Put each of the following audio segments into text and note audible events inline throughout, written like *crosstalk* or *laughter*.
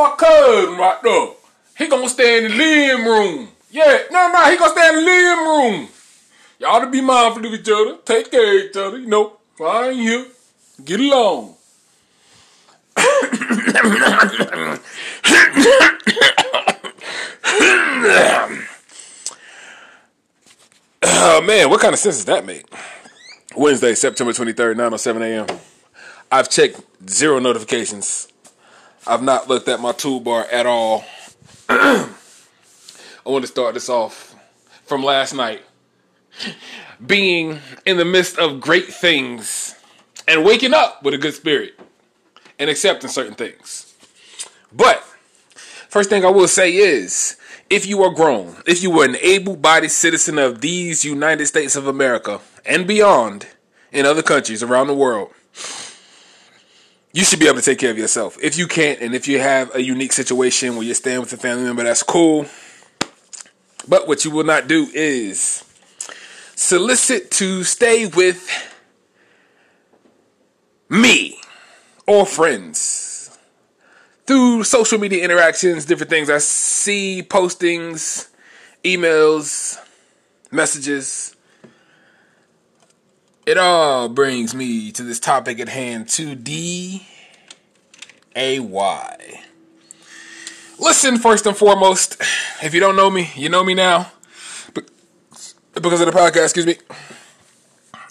my cousin right there. He gonna stay in the living room. Yeah, no, no, he gonna stay in the living room. Y'all to be mindful of each other. Take care of each other. You know, fine here. Get along. oh *coughs* man, what kind of sense does that make? Wednesday, September 23rd, 9 a.m. I've checked zero notifications. I've not looked at my toolbar at all. *clears throat* I want to start this off from last night. Being in the midst of great things and waking up with a good spirit and accepting certain things. But, first thing I will say is if you are grown, if you are an able bodied citizen of these United States of America and beyond in other countries around the world, you should be able to take care of yourself. If you can't, and if you have a unique situation where you're staying with a family member, that's cool. But what you will not do is solicit to stay with me or friends through social media interactions, different things. I see postings, emails, messages. It all brings me to this topic at hand 2D A Y. Listen, first and foremost, if you don't know me, you know me now. Because of the podcast, excuse me.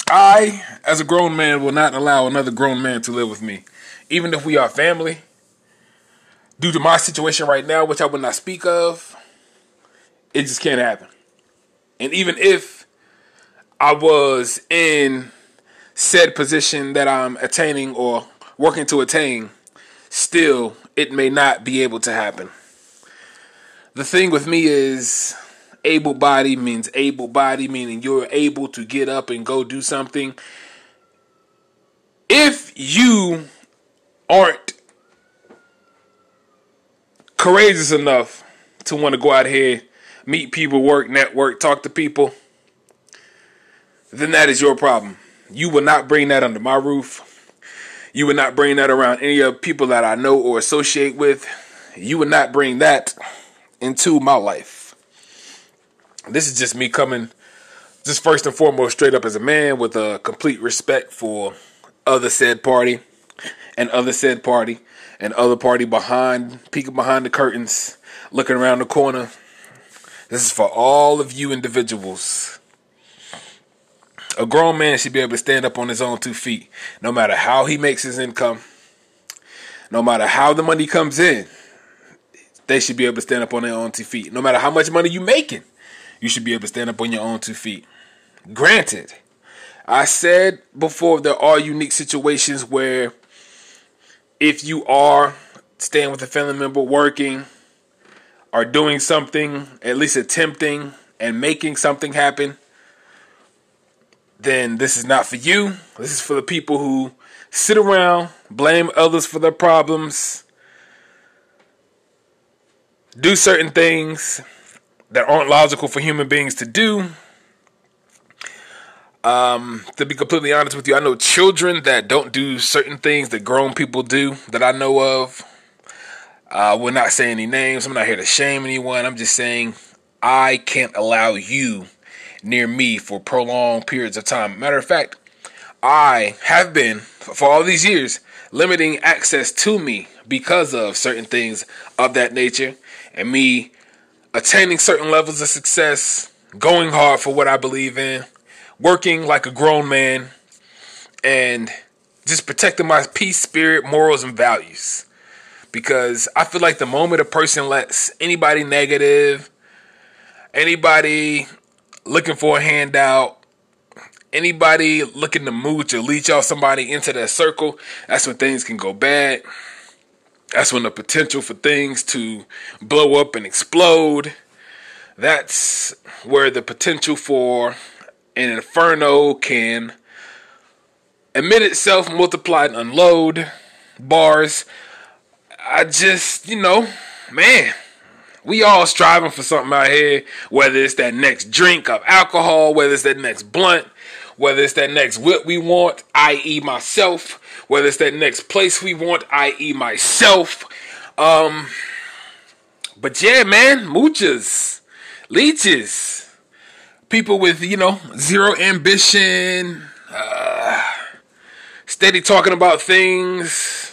I, as a grown man, will not allow another grown man to live with me. Even if we are family, due to my situation right now, which I will not speak of, it just can't happen. And even if I was in said position that I'm attaining or working to attain, still, it may not be able to happen the thing with me is able body means able body, meaning you're able to get up and go do something. If you aren't courageous enough to want to go out here, meet people, work, network, talk to people, then that is your problem. You will not bring that under my roof. You would not bring that around any of people that I know or associate with. You would not bring that into my life. This is just me coming, just first and foremost, straight up as a man with a complete respect for other said party and other said party and other party behind, peeking behind the curtains, looking around the corner. This is for all of you individuals. A grown man should be able to stand up on his own two feet, no matter how he makes his income, no matter how the money comes in they should be able to stand up on their own two feet. No matter how much money you're making, you should be able to stand up on your own two feet. Granted, I said before there are unique situations where if you are staying with a family member, working, or doing something, at least attempting and making something happen, then this is not for you. This is for the people who sit around, blame others for their problems, do certain things that aren't logical for human beings to do. Um, to be completely honest with you, I know children that don't do certain things that grown people do that I know of. Uh, will not say any names. I'm not here to shame anyone. I'm just saying I can't allow you near me for prolonged periods of time. Matter of fact, I have been for all these years limiting access to me because of certain things of that nature and me attaining certain levels of success, going hard for what I believe in, working like a grown man, and just protecting my peace, spirit, morals, and values. Because I feel like the moment a person lets anybody negative, anybody looking for a handout, anybody looking to mooch or leech off somebody into that circle, that's when things can go bad. That's when the potential for things to blow up and explode. That's where the potential for an inferno can emit itself, multiply, and unload. Bars. I just, you know, man, we all striving for something out here. Whether it's that next drink of alcohol, whether it's that next blunt, whether it's that next whip we want, i.e., myself, whether it's that next place we want, i.e., myself, Um, but yeah, man, moochers, leeches, people with you know zero ambition, uh, steady talking about things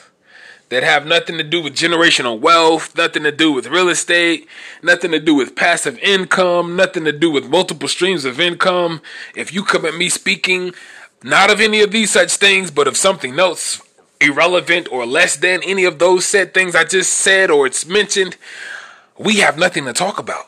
that have nothing to do with generational wealth, nothing to do with real estate, nothing to do with passive income, nothing to do with multiple streams of income. If you come at me speaking not of any of these such things, but of something else irrelevant or less than any of those said things I just said or it's mentioned, we have nothing to talk about.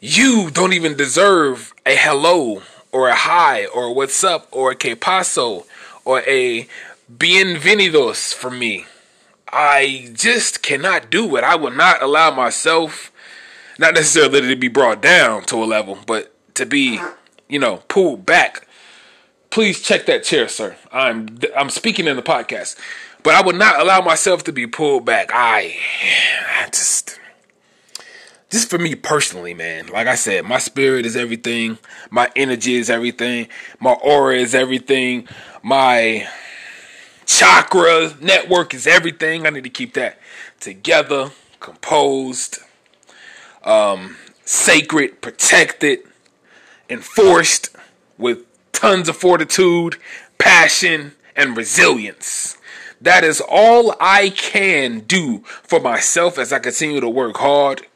You don't even deserve a hello or a hi or what's up or a que paso or a bienvenidos for me. I just cannot do it. I will not allow myself, not necessarily to be brought down to a level, but to be, you know, pulled back. Please check that chair, sir. I'm I'm speaking in the podcast, but I would not allow myself to be pulled back. I, I just just for me personally, man. Like I said, my spirit is everything. My energy is everything. My aura is everything. My chakra network is everything. I need to keep that together, composed, um, sacred, protected, enforced with tons of fortitude, passion, and resilience. That is all I can do for myself as I continue to work hard.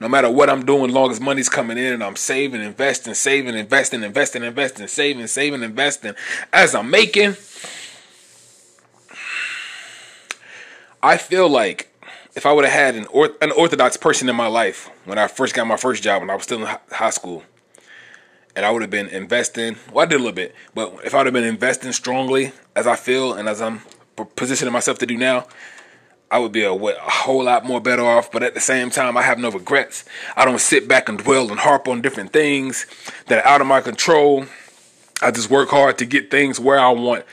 No matter what I'm doing, long as money's coming in and I'm saving, investing, saving, investing, investing, investing, saving, saving, investing, as I'm making, I feel like if I would have had an an orthodox person in my life when I first got my first job when I was still in high school, and I would have been investing. Well, I did a little bit, but if I would have been investing strongly as I feel and as I'm positioning myself to do now, I would be a, a, whole lot more better off. But at the same time, I have no regrets. I don't sit back and dwell and harp on different things that are out of my control. I just work hard to get things where I want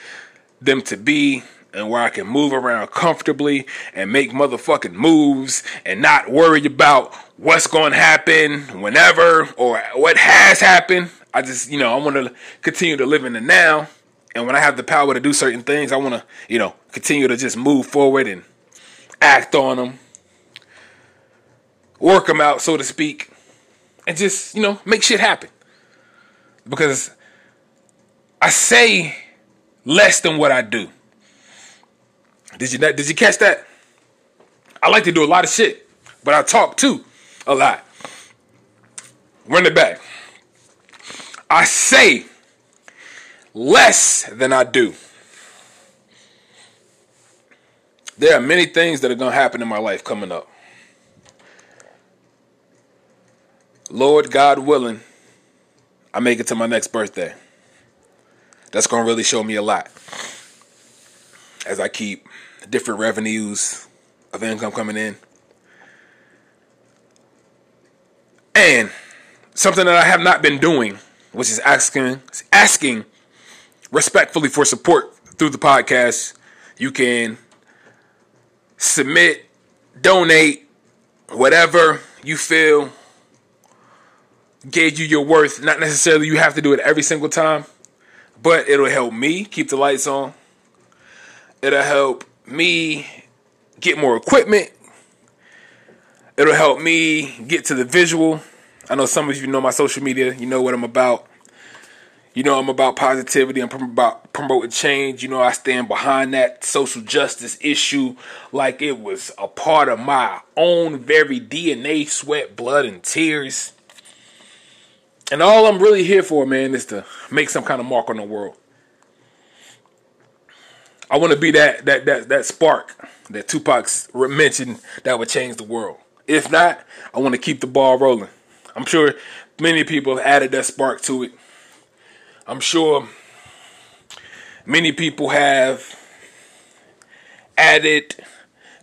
them to be and where I can move around comfortably and make motherfucking moves and not worry about what's going to happen whenever or what has happened. I just, you know, I want to continue to live in the now. And when I have the power to do certain things, I want to, you know, continue to just move forward and act on them, work them out, so to speak, and just, you know, make shit happen. Because I say less than what I do. Did you did you catch that? I like to do a lot of shit, but I talk too a lot. Run it back. I say less than I do. There are many things that are going to happen in my life coming up. Lord God willing, I make it to my next birthday. That's going to really show me a lot as I keep different revenues of income coming in. And something that I have not been doing, which is asking asking respectfully for support through the podcast. You can submit, donate, whatever you feel gave you your worth. Not necessarily you have to do it every single time, but it'll help me keep the lights on. It'll help me get more equipment. It'll help me get to the visual. I know some of you know my social media. You know what I'm about. You know I'm about positivity. I'm about promoting change. You know I stand behind that social justice issue like it was a part of my own very DNA, sweat, blood, and tears. And all I'm really here for, man, is to make some kind of mark on the world. I want to be that that that that spark that Tupac mentioned that would change the world. If not, I want to keep the ball rolling. I'm sure many people have added that spark to it. I'm sure many people have added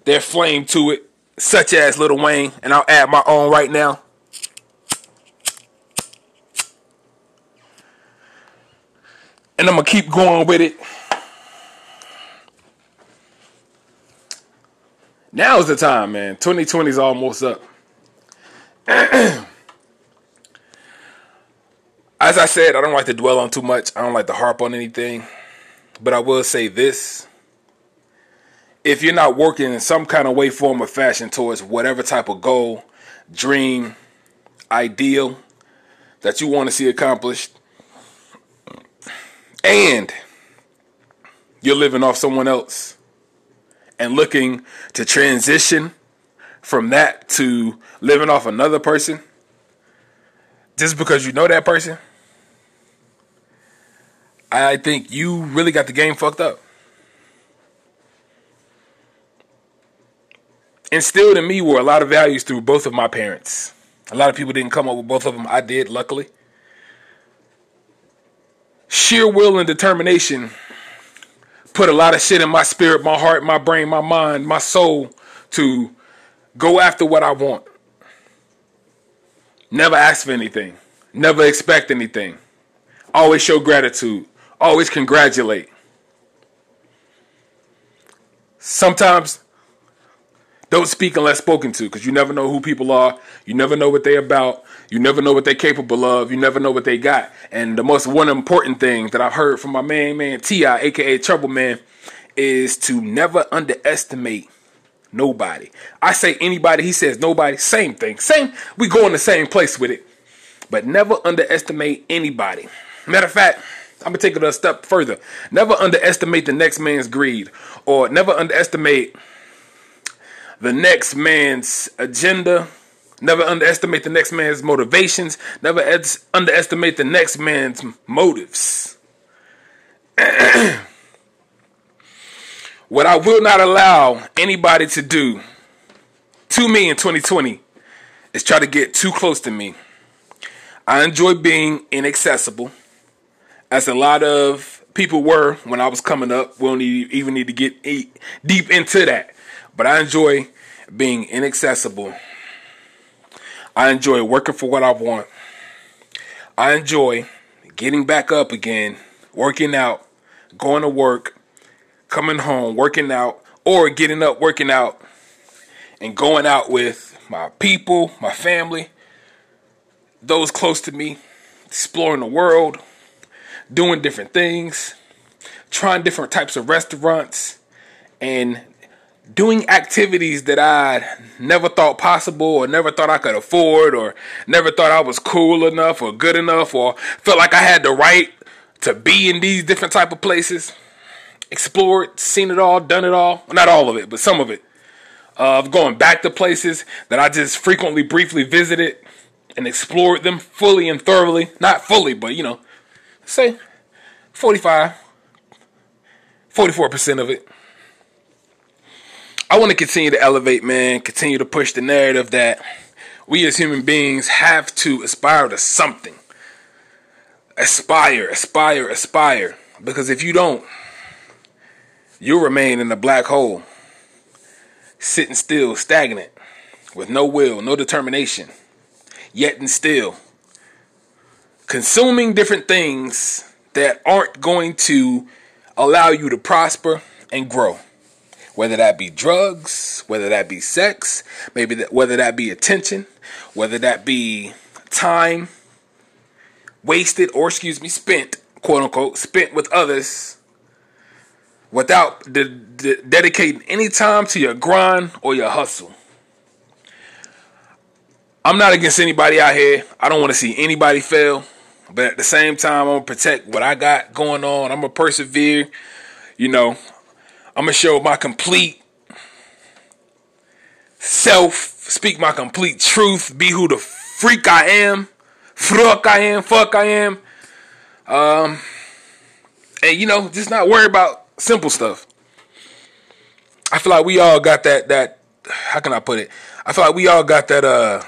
their flame to it, such as Lil Wayne, and I'll add my own right now. And I'm gonna keep going with it. Now's the time, man. 2020 is almost up. *clears throat* As I said, I don't like to dwell on too much. I don't like to harp on anything. But I will say this. if you're not working in some kind of way, form, or fashion towards whatever type of goal, dream, ideal that you want to see accomplished, and you're living off someone else and looking to transition from that to living off another person just because you know that person, I think you really got the game fucked up. Instilled in me were a lot of values through both of my parents. A lot of people didn't come up with both of them. I did, luckily. Sheer will and determination put a lot of shit in my spirit, my heart, my brain, my mind, my soul to go after what I want. Never ask for anything. Never expect anything. Always show gratitude. Always congratulate. Sometimes don't speak unless spoken to because you never know who people are. You never know what they're about. You never know what they're capable of. You never know what they got. And the most one important thing that I've heard from my main man T.I., aka Trouble Man, is to never underestimate nobody. I say anybody, he says nobody, same thing. Same, we go in the same place with it. But never underestimate anybody. Matter of fact, I'm gonna take it a step further. Never underestimate the next man's greed, or never underestimate the next man's agenda. Never underestimate the next man's motivations. Never underestimate the next man's motives. *clears throat* what I will not allow anybody to do to me in 2020 is try to get too close to me. I enjoy being inaccessible, as a lot of people were when I was coming up. We don't even need to get deep into that. But I enjoy being inaccessible. I enjoy working for what I want. I enjoy getting back up again, working out, going to work, coming home, working out, or getting up, working out, and going out with my people, my family, those close to me, exploring the world, doing different things, trying different types of restaurants, and doing activities that I never thought possible or never thought I could afford or never thought I was cool enough or good enough or felt like I had the right to be in these different type of places. Explored, seen it all, done it all. Not all of it, but some of it. Of uh, going back to places that I just frequently, briefly visited and explored them fully and thoroughly. Not fully, but you know, say 45, 44% of it. I want to continue to elevate, man, continue to push the narrative that we as human beings have to aspire to something. Aspire, aspire, aspire. Because if you don't, you'll remain in a black hole, sitting still, stagnant, with no will, no determination, yet and still consuming different things that aren't going to allow you to prosper and grow whether that be drugs, whether that be sex, maybe that, whether that be attention, whether that be time wasted or excuse me spent, quote unquote, spent with others without de- de- dedicating any time to your grind or your hustle. I'm not against anybody out here. I don't want to see anybody fail. But at the same time, I'm to protect what I got going on. I'm to persevere. You know, I'm gonna show my complete self, speak my complete truth, be who the freak I am, fuck I am, fuck I am. Um, and you know, just not worry about simple stuff. I feel like we all got that that how can I put it? I feel like we all got that uh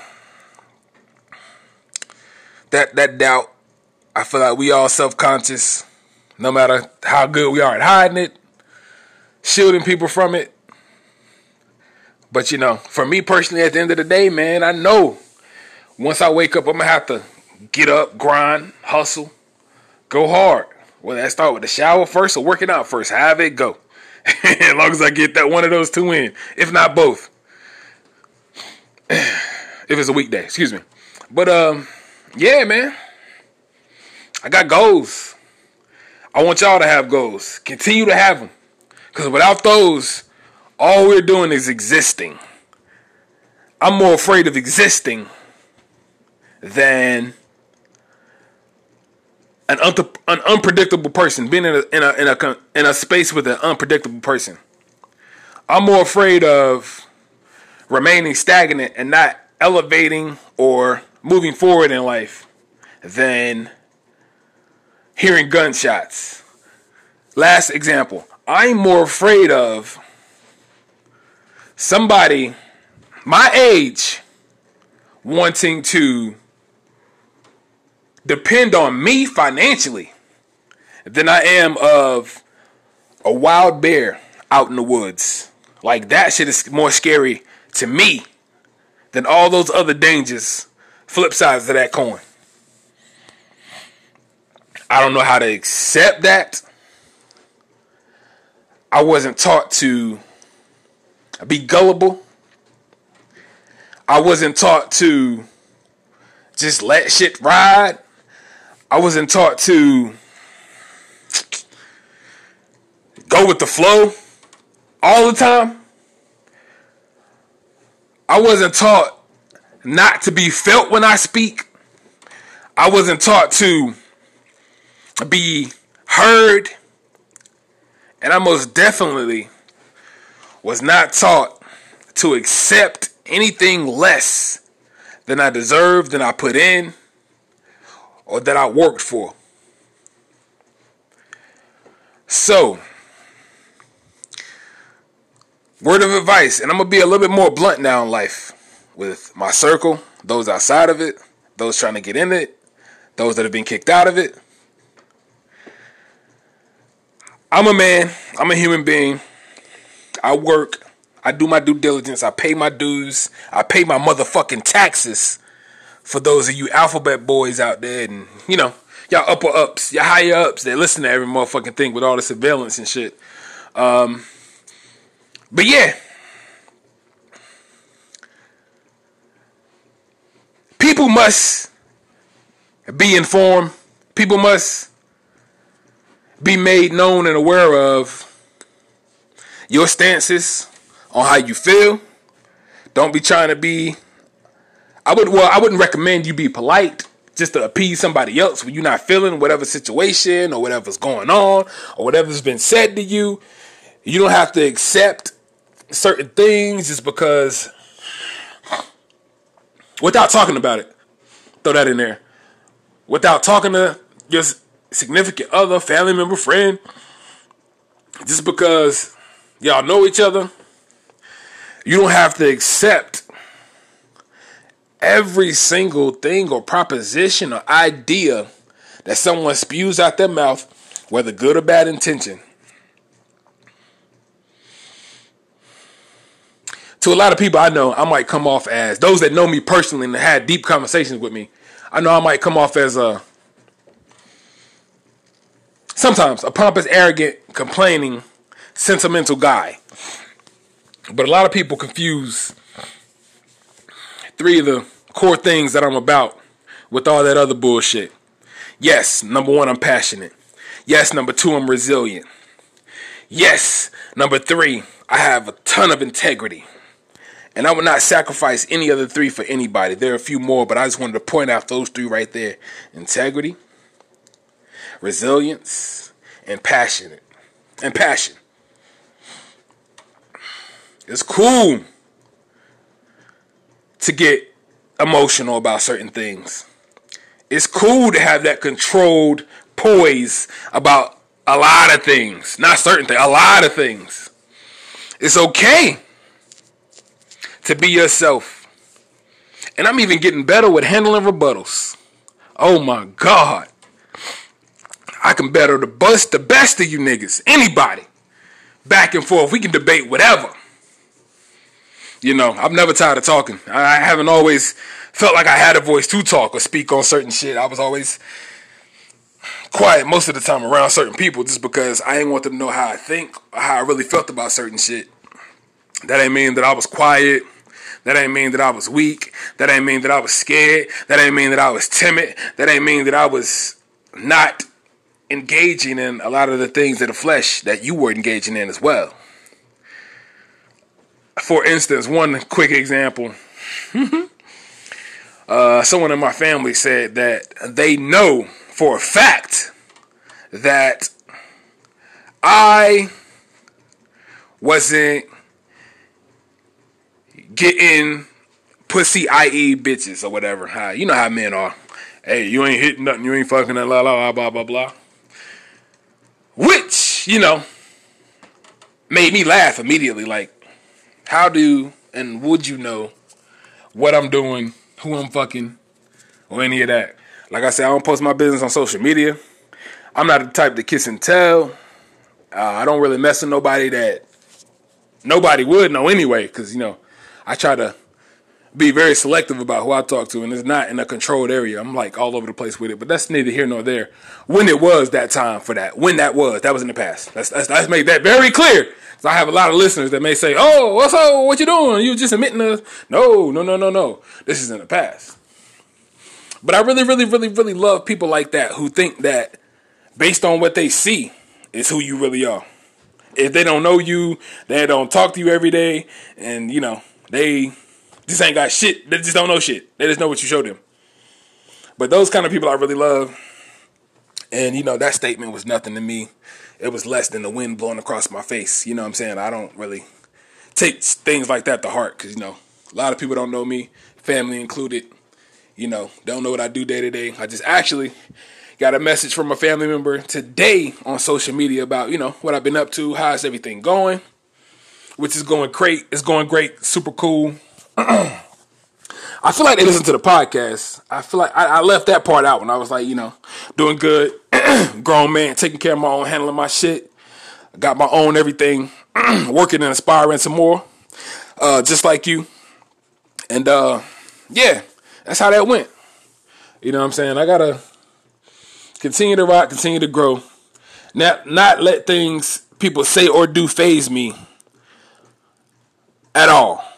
that that doubt. I feel like we all self conscious, no matter how good we are at hiding it shielding people from it. But you know, for me personally, at the end of the day, man, I know once I wake up, I'm gonna have to get up, grind, hustle, go hard. Whether I start with the shower first or working out first, have it go. *laughs* as long as I get that one of those two in, if not both. *clears throat* if it's a weekday, excuse me. But um, yeah, man, I got goals. I want y'all to have goals. Continue to have them. Because without those, All we're doing is existing. I'm more afraid of existing than an, un- an unpredictable person being in a, in a in a in a space with an unpredictable person. I'm more afraid of remaining stagnant and not elevating or moving forward in life than hearing gunshots. Last example. I'm more afraid of somebody my age wanting to depend on me financially than I am of a wild bear out in the woods. Like that shit is more scary to me than all those other dangers, flip sides of that coin. I don't know how to accept that. I wasn't taught to be gullible. I wasn't taught to just let shit ride. I wasn't taught to go with the flow all the time. I wasn't taught not to be felt when I speak. I wasn't taught to be heard. And I most definitely was not taught to accept anything less than I deserved, than I put in, or that I worked for. So, word of advice, and I'm gonna be a little bit more blunt now in life with my circle, those outside of it, those trying to get in it, those that have been kicked out of it. I'm a man, I'm a human being. I work, I do my due diligence, I pay my dues, I pay my motherfucking taxes for those of you alphabet boys out there and, you know, y'all upper ups, y'all higher ups that listen to every motherfucking thing with all the surveillance and shit. Um, but yeah. People must be informed. People must be made known and aware of your stances on how you feel. Don't be trying to be I would well, I wouldn't recommend you be polite just to appease somebody else when you're not feeling whatever situation or whatever's going on or whatever's been said to you. You don't have to accept certain things just because without talking about it. Throw that in there. Without talking to your significant other, family member, friend, just because y'all know each other, you don't have to accept every single thing or proposition or idea that someone spews out their mouth, whether good or bad intention. To a lot of people I know, I might come off as those that know me personally and had deep conversations with me. I know I might come off as a sometimes a pompous, arrogant, complaining, sentimental guy. But a lot of people confuse three of the core things that I'm about with all that other bullshit. Yes, number one, I'm passionate. Yes, number two, I'm resilient. Yes, number three, I have a ton of integrity. And I would not sacrifice any other three for anybody. There are a few more, but I just wanted to point out those three right there integrity, resilience, and passionate. And passion. It's cool to get emotional about certain things. It's cool to have that controlled poise about a lot of things. Not certain things, a lot of things. It's okay to be yourself. And I'm even getting better with handling rebuttals. Oh my God. I can better the bust the best of you niggas. Anybody. Back and forth. We can debate whatever. You know, I'm never tired of talking. I haven't always felt like I had a voice to talk or speak on certain shit. I was always quiet most of the time around certain people just because I didn't want them to know how I think or how I really felt about certain shit. That ain't mean that I was quiet. That ain't mean that I was weak. That ain't mean that I was scared. That ain't mean that I was timid. That ain't mean that I was not engaging in a lot of the things of the flesh that you were engaging in as well. for instance, one quick example. *laughs* uh, someone in my family said that they know for a fact that I wasn't getting pussy, i.e., bitches or whatever. You know how men are. Hey, you ain't hitting nothing. You ain't fucking that. La la blah blah blah. You know made me laugh immediately. Like, how do and would you know what I'm doing, who I'm fucking, or any of that? Like I said, I don't post my business on social media. I'm not the type to kiss and tell. Uh, I don't really mess with nobody that nobody would know anyway, because you know I try to be very selective about who I talk to, and it's not in a controlled area. I'm like all over the place with it, but that's neither here nor there. When it was that time for that, when that was, that was in the past. Let's let's, let's make that very clear. So I have a lot of listeners that may say, "Oh, what's up? What you doing? You just admitting us?" No, no, no, no, no. This is in the past. But I really, really, really, really love people like that who think that based on what they see is who you really are. If they don't know you, they don't talk to you every day, and you know they just ain't got shit. They just don't know shit. They just know what you show them. But those kind of people I really love. And you know that statement was nothing to me. It was less than the wind blowing across my face. You know what I'm saying? I don't really take things like that to heart because you know a lot of people don't know me, family included. You know, don't know what I do day to day. I just actually got a message from a family member today on social media about you know what I've been up to, how's everything going, which is going great. It's going great, super cool. I feel like they listen to the podcast. I feel like I, I, left that part out when I was like, you know, doing good, *clears throat* grown man, taking care of my own, handling my shit. Got my own everything, *clears throat* working and aspiring some more, uh, just like you. And uh, yeah, that's how that went. You know what I'm saying? I gotta continue to rock, continue to grow, not not let things people say or do faze me at all.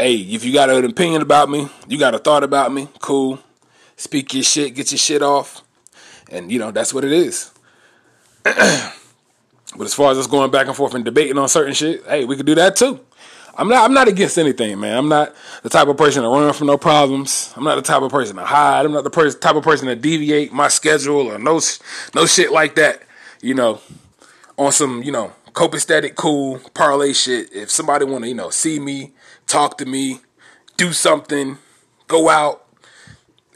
Hey, if you got an opinion about me, you got a thought about me, cool. Speak your shit, get your shit off. And you know, that's what it is. *clears throat* but as far as us going back and forth and debating on certain shit, hey, we could do that too. I'm not I'm not against anything, man. I'm not the type of person to run from no problems. I'm not the type of person to hide. I'm not the type of person to deviate my schedule or no no shit like that. You know, on some, you know, copacetic cool parlay shit. If somebody want to, you know, see me talk to me, do something, go out,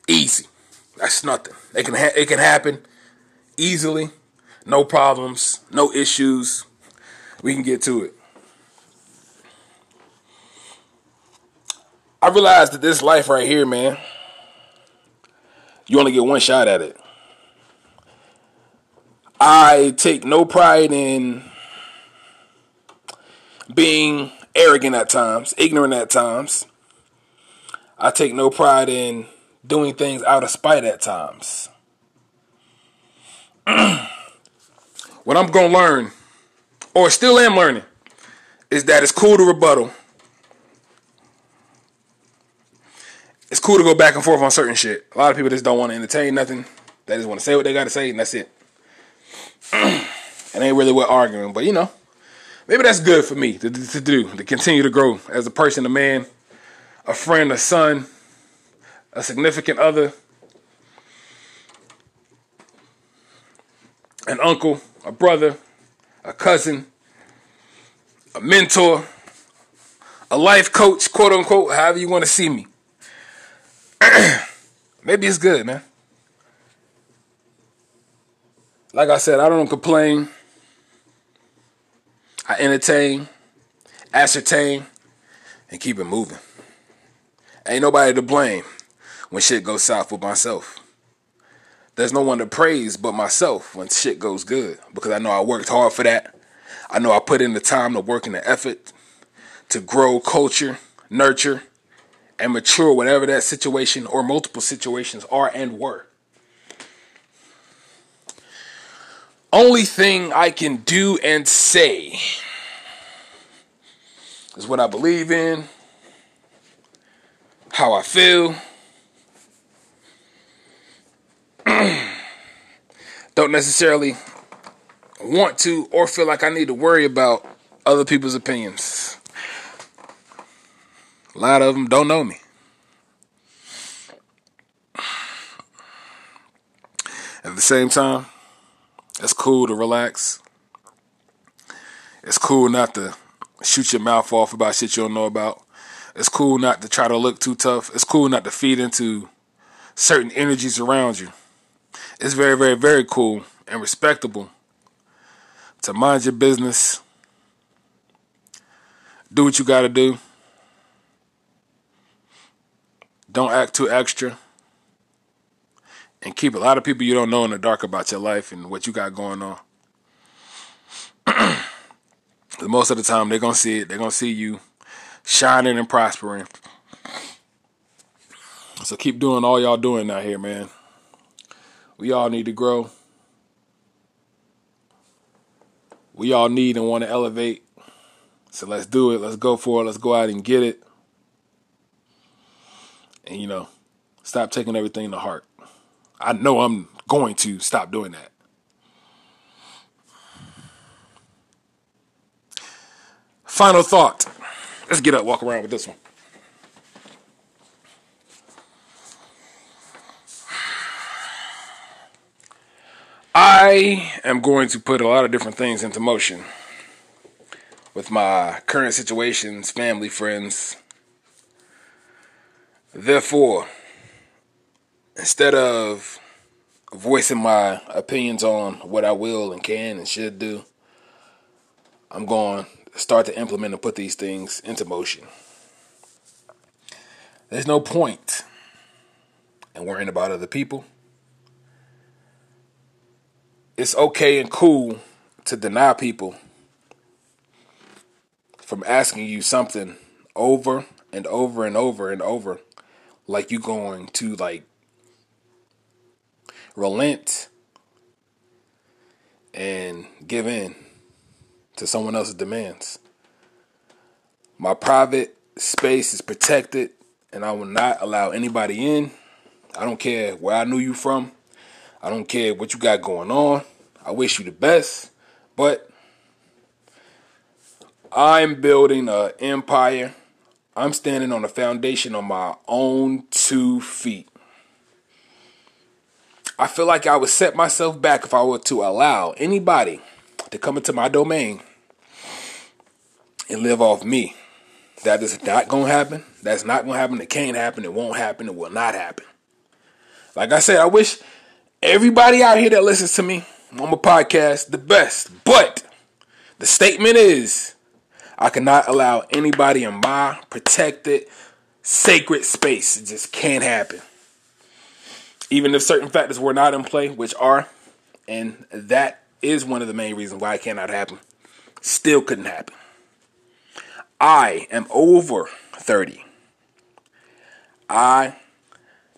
easy. That's nothing. It can ha- it can happen easily, no problems, no issues. We can get to it. I realized that this life right here, man, you only get one shot at it. I take no pride in being arrogant at times, ignorant at times. I take no pride in doing things out of spite at times. *clears throat* what I'm going to learn, or still am learning, is that it's cool to rebuttal. It's cool to go back and forth on certain shit. A lot of people just don't want to entertain nothing. They just want to say what they got to say, and that's it. *clears throat* it ain't really worth arguing, but you know maybe that's good for me to, to do, to continue to grow as a person, a man, a friend, a son, a significant other, an uncle, a brother, a cousin, a mentor, a life coach, quote unquote, however you want to see me. *clears throat* Maybe it's good, man. Like I said, I don't complain. I entertain, ascertain, and keep it moving. Ain't nobody to blame when shit goes south with myself. There's no one to praise but myself when shit goes good because I know I worked hard for that. I know I put in the time, the work, and the effort to grow culture, nurture, and mature whatever that situation or multiple situations are and were. Only thing I can do and say is what I believe in, how I feel. *clears throat* Don't necessarily want to or feel like I need to worry about other people's opinions. A lot of them don't know me. At the same time, it's cool to relax. It's cool not to shoot your mouth off about shit you don't know about. It's cool not to try to look too tough. It's cool not to feed into certain energies around you. It's very, very, very cool and respectable to mind your business, do what you got to do. Don't act too extra. And keep a lot of people you don't know in the dark about your life and what you got going on. *clears throat* most of the time, they're to see it. They're to see you shining and prospering. So keep doing all y'all doing out here, man. We all need to grow. We all need and want to elevate. So let's do it. Let's go for it. Let's go out and get it. And you know, stop taking everything to heart. I know I'm going to stop doing that. Final thought. Let's get up, walk around with this one. I am going to put a lot of different things into motion with my current situations, family, friends. Therefore, instead of voicing my opinions on what I will and can and should do, I'm going to start to implement and put these things into motion. There's no point in worrying about other people. It's okay and cool to deny people from asking you something over and over and over and over like you going to like relent and give in to someone else's demands. My private space is protected and I will not allow anybody in. I don't care where I knew you from. I don't care what you got going on. I wish you the best, but I'm building an empire. I'm standing on a foundation on my own two feet. I feel like I would set myself back if I were to allow anybody to come into my domain and live off me. That is not going to happen. That's not going to happen. It can't happen. It won't happen. It will not happen. Like I said, I wish everybody out here that listens to me on my podcast the best. But the statement is I cannot allow anybody in my protected, sacred space. It just can't happen. Even if certain factors were not in play, which are, and that is one of the main reasons why it cannot happen, still couldn't happen. I am over 30. I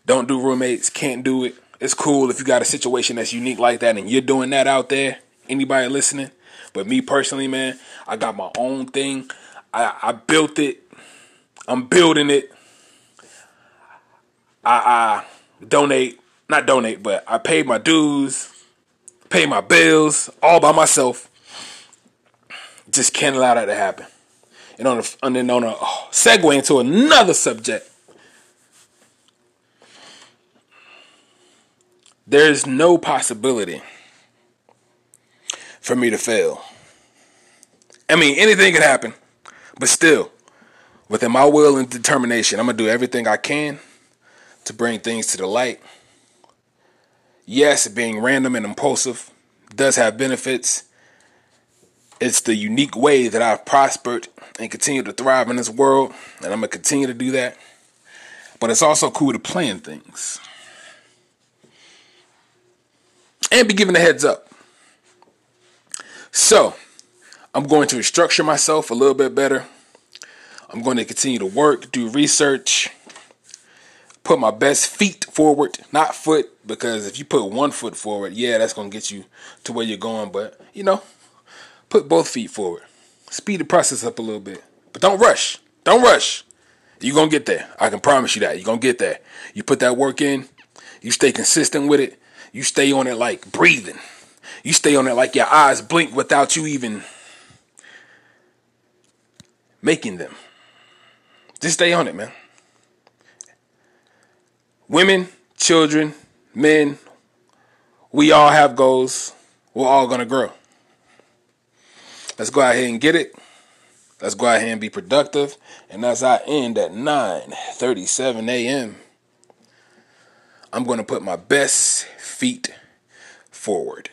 don't do roommates, can't do it. It's cool if you got a situation that's unique like that and you're doing that out there. Anybody listening? But me personally, man, I got my own thing. I, I built it. I'm building it. I, I donate, not donate, but I pay my dues, pay my bills all by myself. Just can't allow that to happen. And on a, and then on a oh, segue into another subject. There's no possibility for me to fail. I mean, anything can happen, but still, within my will and determination, I'm to do everything I can to bring things to the light. Yes, being random and impulsive does have benefits. It's the unique way that I've prospered and continue to thrive in this world, and I'm going to continue to do that. But it's also cool to plan things and be given a heads up. So, I'm going to structure myself a little bit better. I'm going to continue to work, do research, put my best feet forward, not foot, because if you put one foot forward, yeah, that's going to get you to where you're going. But, you know, put both feet forward. Speed the process up a little bit. But don't rush. Don't rush. You're going to get there. I can promise you that. You're going to get there. You put that work in, you stay consistent with it, you stay on it like breathing. You stay on it like your eyes blink without you even making them. Just stay on it, man. Women, children, men, we all have goals. We're all going to grow. Let's go out here and get it. Let's go out here and be productive. And as I end at 9:37 a.m., I'm going to put my best feet forward.